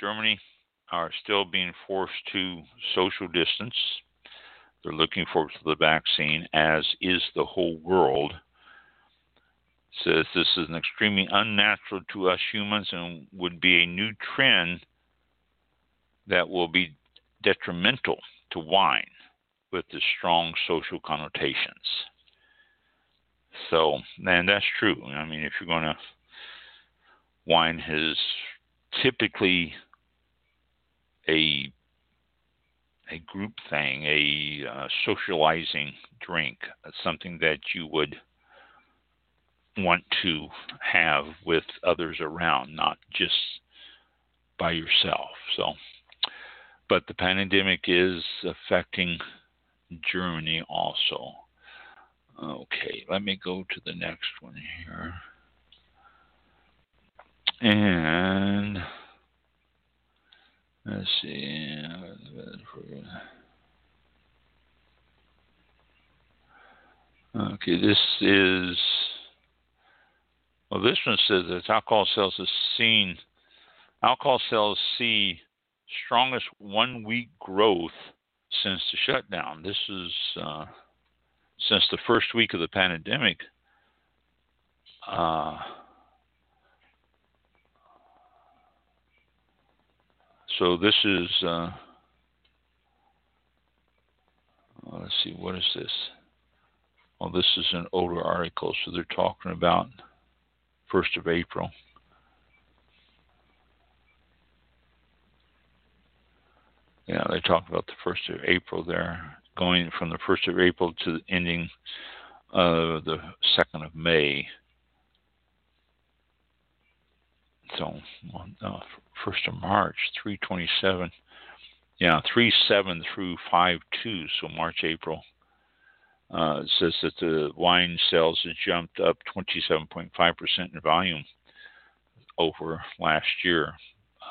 Germany are still being forced to social distance. They're looking forward to the vaccine, as is the whole world. Says this is an extremely unnatural to us humans and would be a new trend that will be detrimental to wine with the strong social connotations. So, and that's true. I mean, if you're going to, wine is typically a a group thing, a uh, socializing drink, something that you would want to have with others around, not just by yourself. So but the pandemic is affecting Germany also. Okay, let me go to the next one here. And let's see. Okay, this is. Well, this one says that alcohol sales is seen. Alcohol sales see strongest one week growth since the shutdown. This is uh, since the first week of the pandemic. Uh, so this is uh, let's see what is this well this is an older article so they're talking about first of april Yeah, they talked about the first of April there, going from the first of April to the ending of the second of May. So, uh, first of March, three twenty-seven. Yeah, three seven through five two. So March, April. Uh, says that the wine sales have jumped up 27.5% in volume over last year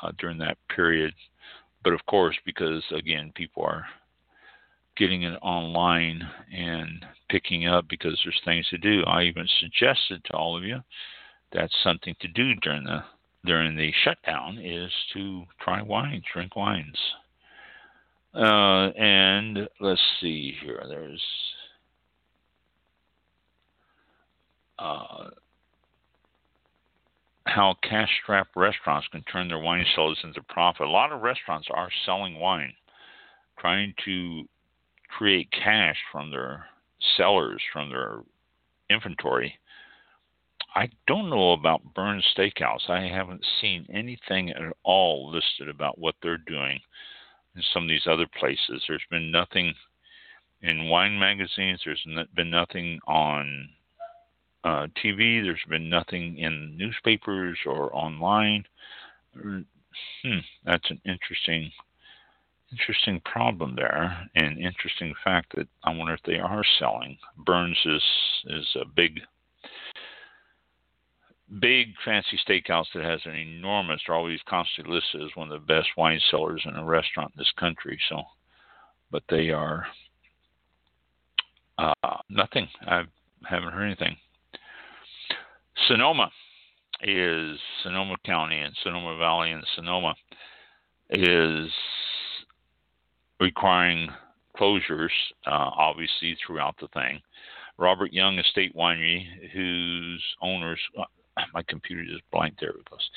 uh, during that period but of course, because again, people are getting it online and picking up because there's things to do. I even suggested to all of you that's something to do during the during the shutdown is to try wines, drink wines. Uh, and let's see here. There's uh, how cash strapped restaurants can turn their wine cellars into profit. A lot of restaurants are selling wine, trying to create cash from their cellars, from their inventory. I don't know about Bern's Steakhouse. I haven't seen anything at all listed about what they're doing in some of these other places. There's been nothing in wine magazines, there's been nothing on uh, TV. There's been nothing in newspapers or online. Hmm, that's an interesting, interesting problem there, and interesting fact that I wonder if they are selling. Bern's is is a big, big fancy steakhouse that has an enormous, they're always constantly listed as one of the best wine cellars in a restaurant in this country. So, but they are uh, nothing. I haven't heard anything. Sonoma is Sonoma County and Sonoma Valley and Sonoma is requiring closures, uh, obviously, throughout the thing. Robert Young Estate Winery, whose owners, my computer just blanked there. It goes.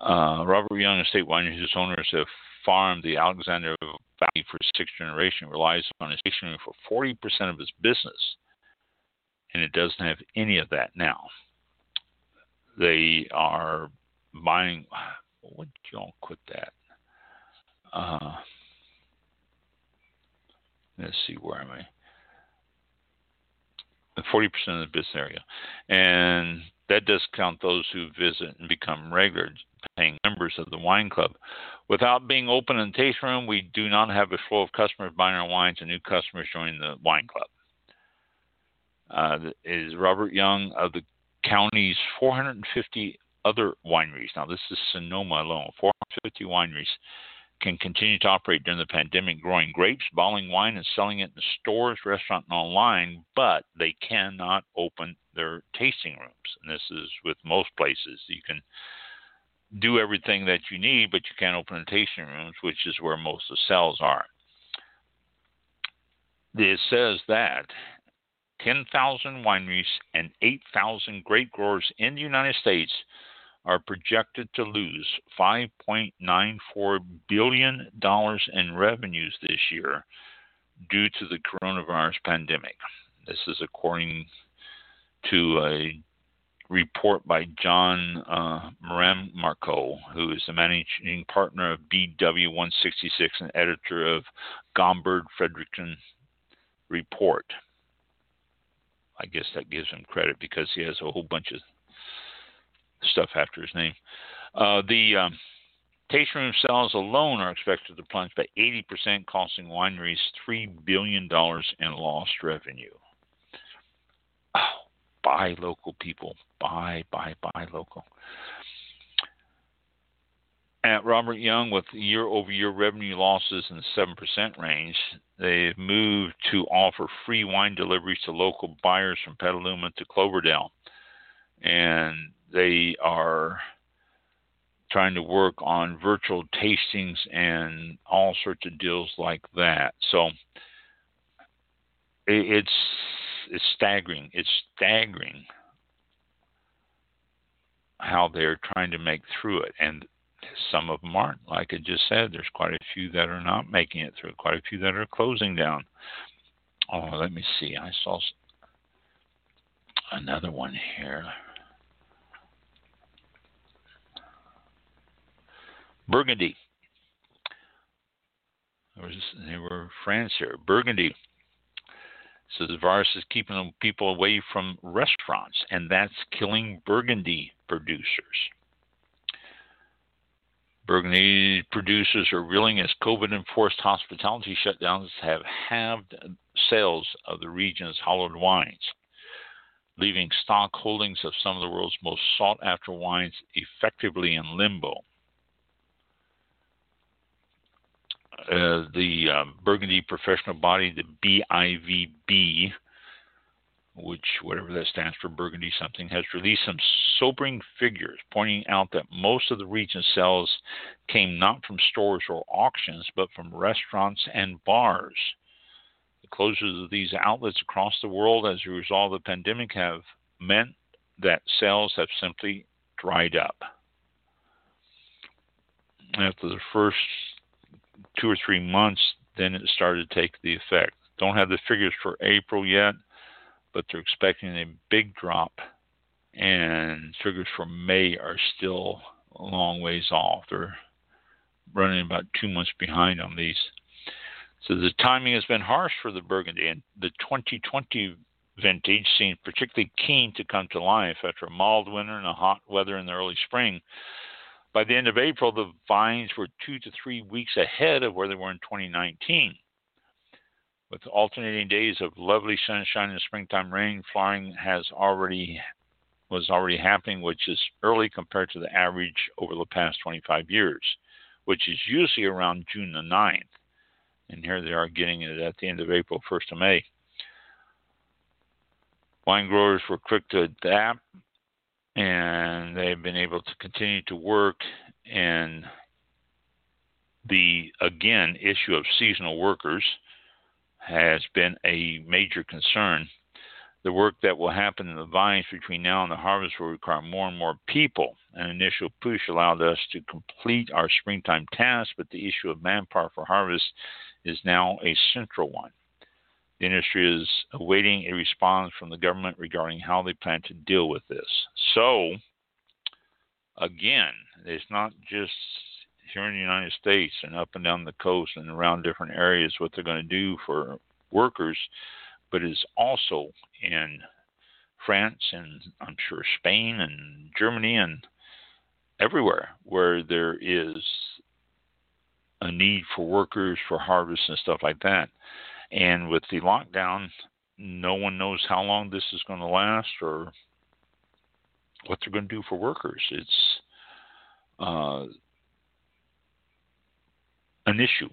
Uh, Robert Young Estate Winery, whose owners have farmed the Alexander Valley for six generation, relies on his stationery for 40% of his business, and it doesn't have any of that now. They are buying. What did y'all quit that? Uh, let's see, where am I? 40% of the business area. And that does count those who visit and become regular paying members of the wine club. Without being open in the tasting room, we do not have a flow of customers buying our wines and new customers joining the wine club. Uh, is Robert Young of the county's 450 other wineries. Now, this is Sonoma alone, 450 wineries can continue to operate during the pandemic, growing grapes, bottling wine, and selling it in stores, restaurants, and online, but they cannot open their tasting rooms. And this is with most places. You can do everything that you need, but you can't open the tasting rooms, which is where most of the sales are. It says that 10,000 wineries and 8,000 grape growers in the United States are projected to lose $5.94 billion in revenues this year due to the coronavirus pandemic. This is according to a report by John uh, Marco, who is the managing partner of BW166 and editor of Gomberg Fredrikson Report. I guess that gives him credit because he has a whole bunch of stuff after his name. Uh, the um, tasting room sales alone are expected to plunge by 80%, costing wineries $3 billion in lost revenue. Oh, buy local, people. Buy, buy, buy local. At Robert Young, with year over year revenue losses in the 7% range, they've moved to offer free wine deliveries to local buyers from Petaluma to Cloverdale. And they are trying to work on virtual tastings and all sorts of deals like that. So it's it's staggering. It's staggering how they're trying to make through it, and some of them aren't. Like I just said, there's quite a few that are not making it through. Quite a few that are closing down. Oh, let me see. I saw another one here. Burgundy. they were France here. Burgundy. So the virus is keeping people away from restaurants, and that's killing Burgundy producers. Burgundy producers are reeling as COVID enforced hospitality shutdowns have halved sales of the region's hollowed wines, leaving stock holdings of some of the world's most sought after wines effectively in limbo. Uh, the um, Burgundy professional body, the BIVB, which whatever that stands for, Burgundy something, has released some sobering figures pointing out that most of the region's sales came not from stores or auctions, but from restaurants and bars. The closures of these outlets across the world as a result of the pandemic have meant that sales have simply dried up. After the first two or three months, then it started to take the effect. Don't have the figures for April yet, but they're expecting a big drop, and figures for May are still a long ways off. They're running about two months behind on these. So the timing has been harsh for the Burgundy, and the 2020 vintage seemed particularly keen to come to life after a mild winter and a hot weather in the early spring. By the end of April, the vines were two to three weeks ahead of where they were in 2019. With alternating days of lovely sunshine and springtime rain, flowering has already was already happening, which is early compared to the average over the past 25 years, which is usually around June the 9th. And here they are getting it at the end of April, 1st of May. Wine growers were quick to adapt and they've been able to continue to work and the again issue of seasonal workers has been a major concern. The work that will happen in the vines between now and the harvest will require more and more people. An initial push allowed us to complete our springtime task, but the issue of manpower for harvest is now a central one. The industry is awaiting a response from the government regarding how they plan to deal with this. So, again, it's not just here in the United States and up and down the coast and around different areas what they're going to do for workers, but it's also in France and I'm sure Spain and Germany and everywhere where there is a need for workers for harvest and stuff like that. And with the lockdown, no one knows how long this is going to last or what they're going to do for workers. It's uh, an issue,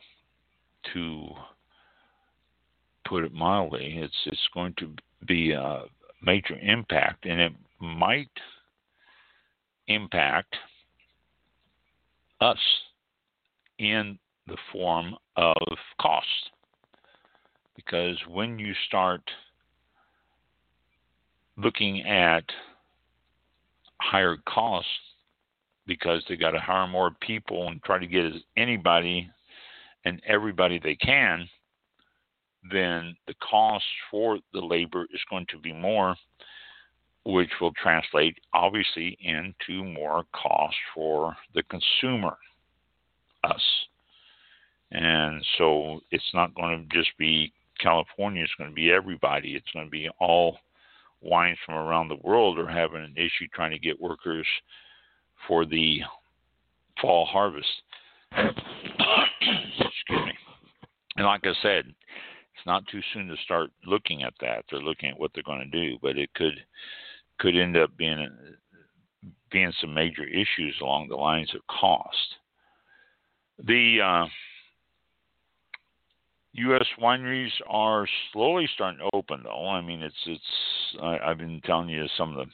to put it mildly. It's it's going to be a major impact, and it might impact us in the form of cost. Because when you start looking at higher costs because they got to hire more people and try to get anybody and everybody they can, then the cost for the labor is going to be more, which will translate obviously into more cost for the consumer, us. And so it's not going to just be California, it's going to be everybody. It's going to be all wines from around the world are having an issue trying to get workers for the fall harvest. Excuse me. And like I said, it's not too soon to start looking at that. They're looking at what they're going to do, but it could could end up being being some major issues along the lines of cost. The uh, U.S. wineries are slowly starting to open, though. I mean, it's it's. I, I've been telling you some of the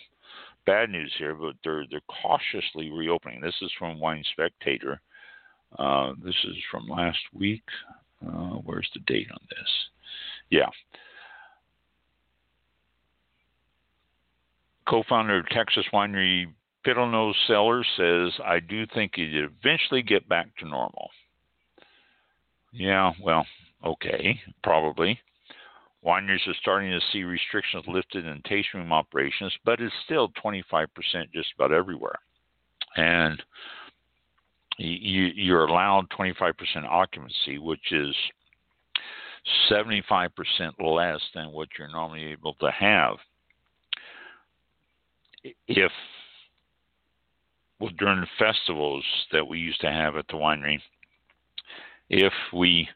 bad news here, but they're they're cautiously reopening. This is from Wine Spectator. Uh, this is from last week. Uh, where's the date on this? Yeah. Co-founder of Texas winery Fiddlenose Cellars says, "I do think it eventually get back to normal." Yeah, well, okay, probably. Wineries are starting to see restrictions lifted in tasting room operations, but it's still 25% just about everywhere. And you, you're allowed 25% occupancy, which is 75% less than what you're normally able to have. If, well, during the festivals that we used to have at the winery, if we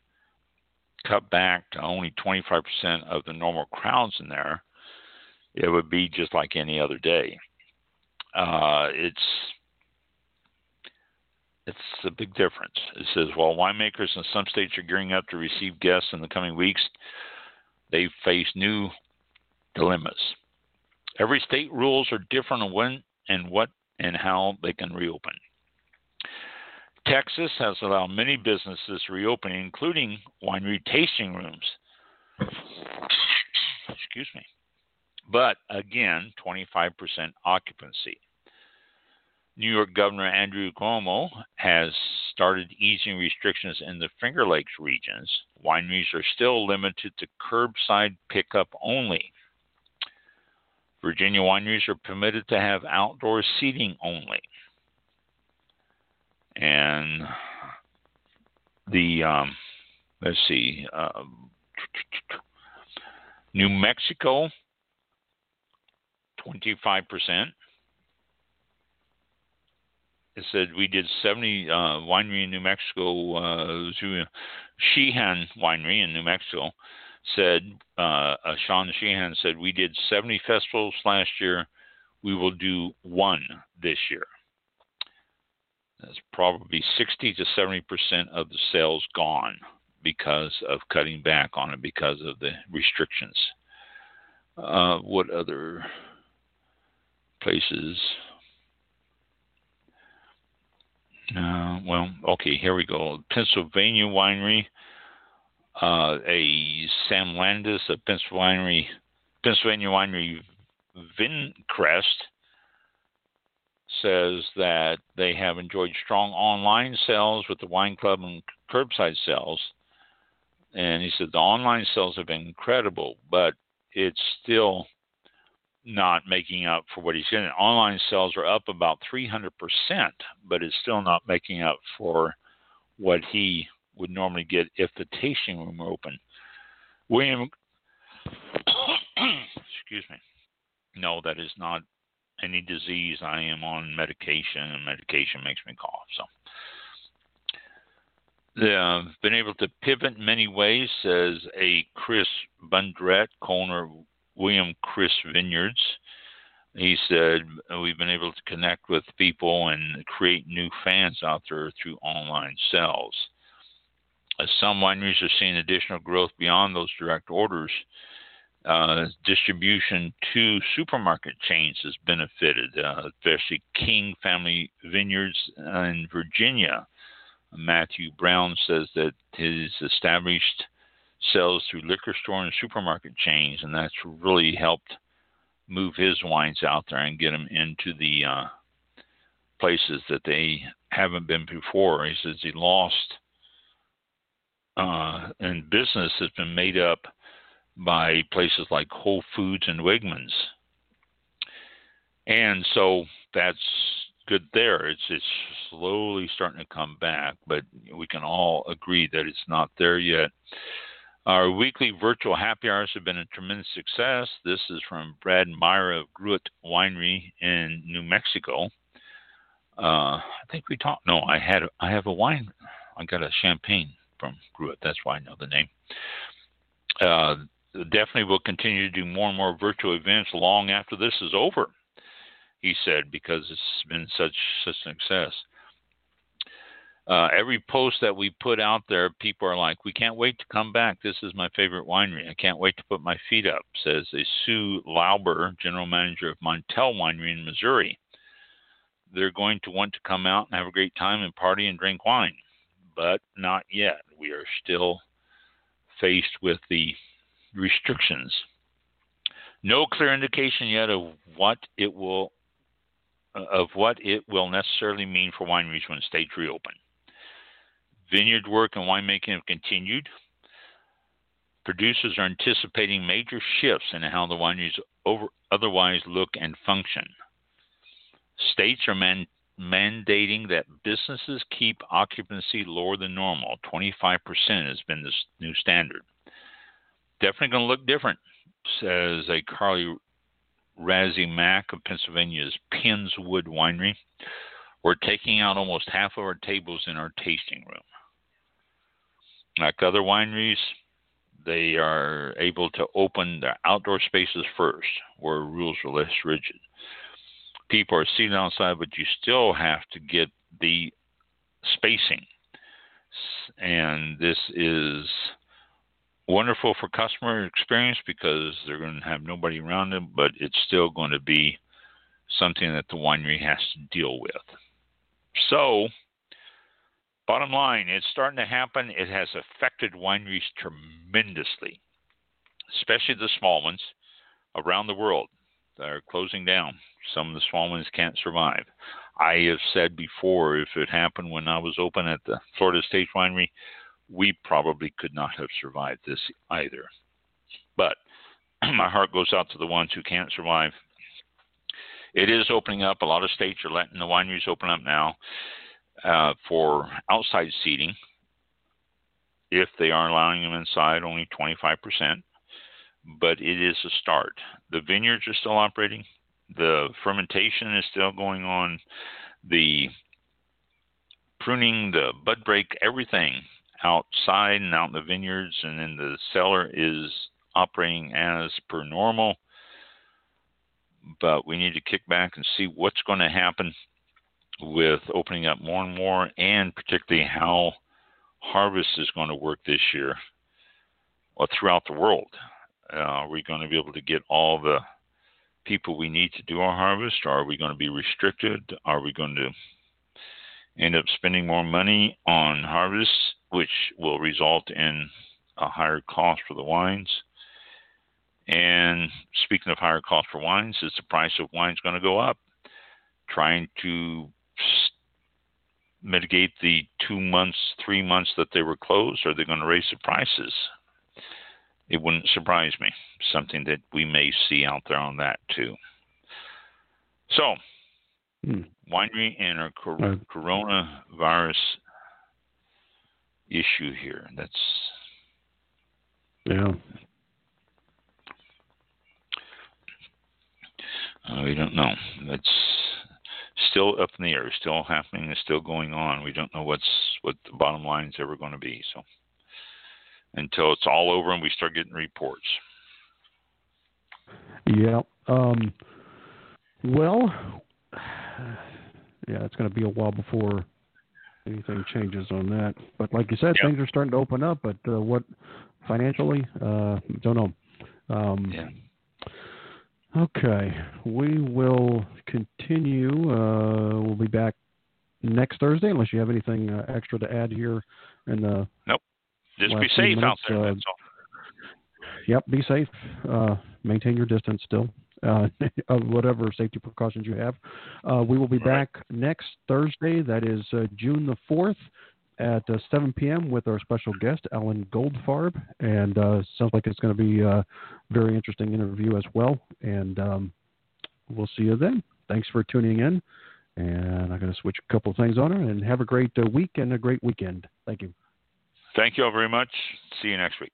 cut back to only 25% of the normal crowds in there, it would be just like any other day. Uh, it's it's a big difference. It says while winemakers in some states are gearing up to receive guests in the coming weeks, they face new dilemmas. Every state rules are different on when and what and how they can reopen. Texas has allowed many businesses reopen, including winery tasting rooms. Excuse me. But again, 25% occupancy. New York Governor Andrew Cuomo has started easing restrictions in the Finger Lakes regions. Wineries are still limited to curbside pickup only. Virginia wineries are permitted to have outdoor seating only and the um, let's see, uh, New Mexico, twenty five percent. It said we did 70 uh, winery in New Mexico. Uh, Sheehan Winery in New Mexico said uh, uh, Sean Sheehan said we did 70 festivals last year. we will do one this year. That's probably 60 to 70 percent of the sales gone because of cutting back on it because of the restrictions. Uh, what other places? Uh, well, okay, here we go. Pennsylvania winery, uh, a Sam Landis, a Pennsylvania Pennsylvania winery Vynecrest says that they have enjoyed strong online sales with the wine club and curbside sales. And he said the online sales have been incredible, but it's still not making up for what he's getting. Online sales are up about 300%, but it's still not making up for what he would normally get if the tasting room were open. William, excuse me. No, that is not any disease. I am on medication, and medication makes me cough. So, they've uh, been able to pivot many ways, says a Chris Brundrett, owner William Chris Vineyards. He said, We've been able to connect with people and create new fans out there through online sales. As some wineries are seeing additional growth beyond those direct orders, uh, distribution to supermarket chains has benefited, uh, especially King Family Vineyards in Virginia. Matthew Brown says that his established sales through liquor store and supermarket chains, and that's really helped move his wines out there and get them into the uh, places that they haven't been before. He says he lost, uh, and business has been made up by places like Whole Foods and Wegmans. And so that's good there. It's it's slowly starting to come back, but we can all agree that it's not there yet. Our weekly virtual happy hours have been a tremendous success. This is from Brad Meyer of Gruet Winery in New Mexico. Uh, I think we talked. No, I had I have a wine. I got a champagne from Gruet. That's why I know the name. Uh, definitely will continue to do more and more virtual events long after this is over. He said because it's been such such success. Uh, every post that we put out there, people are like, "We can't wait to come back. This is my favorite winery. I can't wait to put my feet up." Says a Sue Lauber, general manager of Montelle Winery in Missouri. They're going to want to come out and have a great time and party and drink wine, but not yet. We are still faced with the restrictions. No clear indication yet of what it will of what it will necessarily mean for wineries when states reopen. Vineyard work and winemaking have continued. Producers are anticipating major shifts in how the wineries over, otherwise look and function. States are man, mandating that businesses keep occupancy lower than normal. 25% has been the new standard definitely going to look different, says a Carly Razzi Mack of Pennsylvania's Penns Woods Winery. We're taking out almost half of our tables in our tasting room. Like other wineries, they are able to open their outdoor spaces first, where rules are less rigid. People are seated outside, but you still have to get the spacing. And this is wonderful for customer experience because they're going to have nobody around them, but it's still going to be something that the winery has to deal with. So, bottom line, it's starting to happen. It has affected wineries tremendously, especially the small ones around the world that are closing down. Some of the small ones can't survive. I have said before, if it happened when I was open at the Florida State Winery, we probably could not have survived this either. But my heart goes out to the ones who can't survive. It is opening up. A lot of states are letting the wineries open up now uh, for outside seating. If they are allowing them inside, only 25%. But it is a start. The vineyards are still operating. The fermentation is still going on. The pruning, the bud break, everything outside and out in the vineyards, and then the cellar is operating as per normal. but we need to kick back and see what's going to happen with opening up more and more, and particularly how harvest is going to work this year or throughout the world. Uh, are we going to be able to get all the people we need to do our harvest? Or are we going to be restricted? Are we going to end up spending more money on harvest, which will result in a higher cost for the wines? And speaking of higher cost for wines, is the price of wines going to go up? Trying to mitigate the two months, three months that they were closed? Are they going to raise the prices? It wouldn't surprise me. Something that we may see out there on that too. So, hmm. winery and our cor- uh, coronavirus issue here. That's yeah. Uh, we don't know. That's still up in the air. Still happening. It's still going on. We don't know what's what the bottom line is ever going to be. So until it's all over and we start getting reports. Yeah. Um, well, yeah, it's going to be a while before anything changes on that. But like you said, yep. things are starting to open up. But uh, what financially, uh, don't know. Um, yeah. Okay, we will continue. Uh, we'll be back next Thursday, unless you have anything uh, extra to add here in the. Nope. Just be safe out there. Uh, yep, be safe. Uh, maintain your distance still. Uh, of whatever safety precautions you have. Uh, we will be back next Thursday. That is June the fourth at 7 p.m. with our special guest, Alan Goldfarb. And uh, sounds like it's going to be a very interesting interview as well. And um, we'll see you then. Thanks for tuning in. And I'm going to switch a couple of things on her. And have a great uh, week and a great weekend. Thank you. Thank you all very much. See you next week.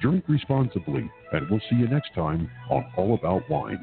Drink responsibly, and we'll see you next time on All About Wine.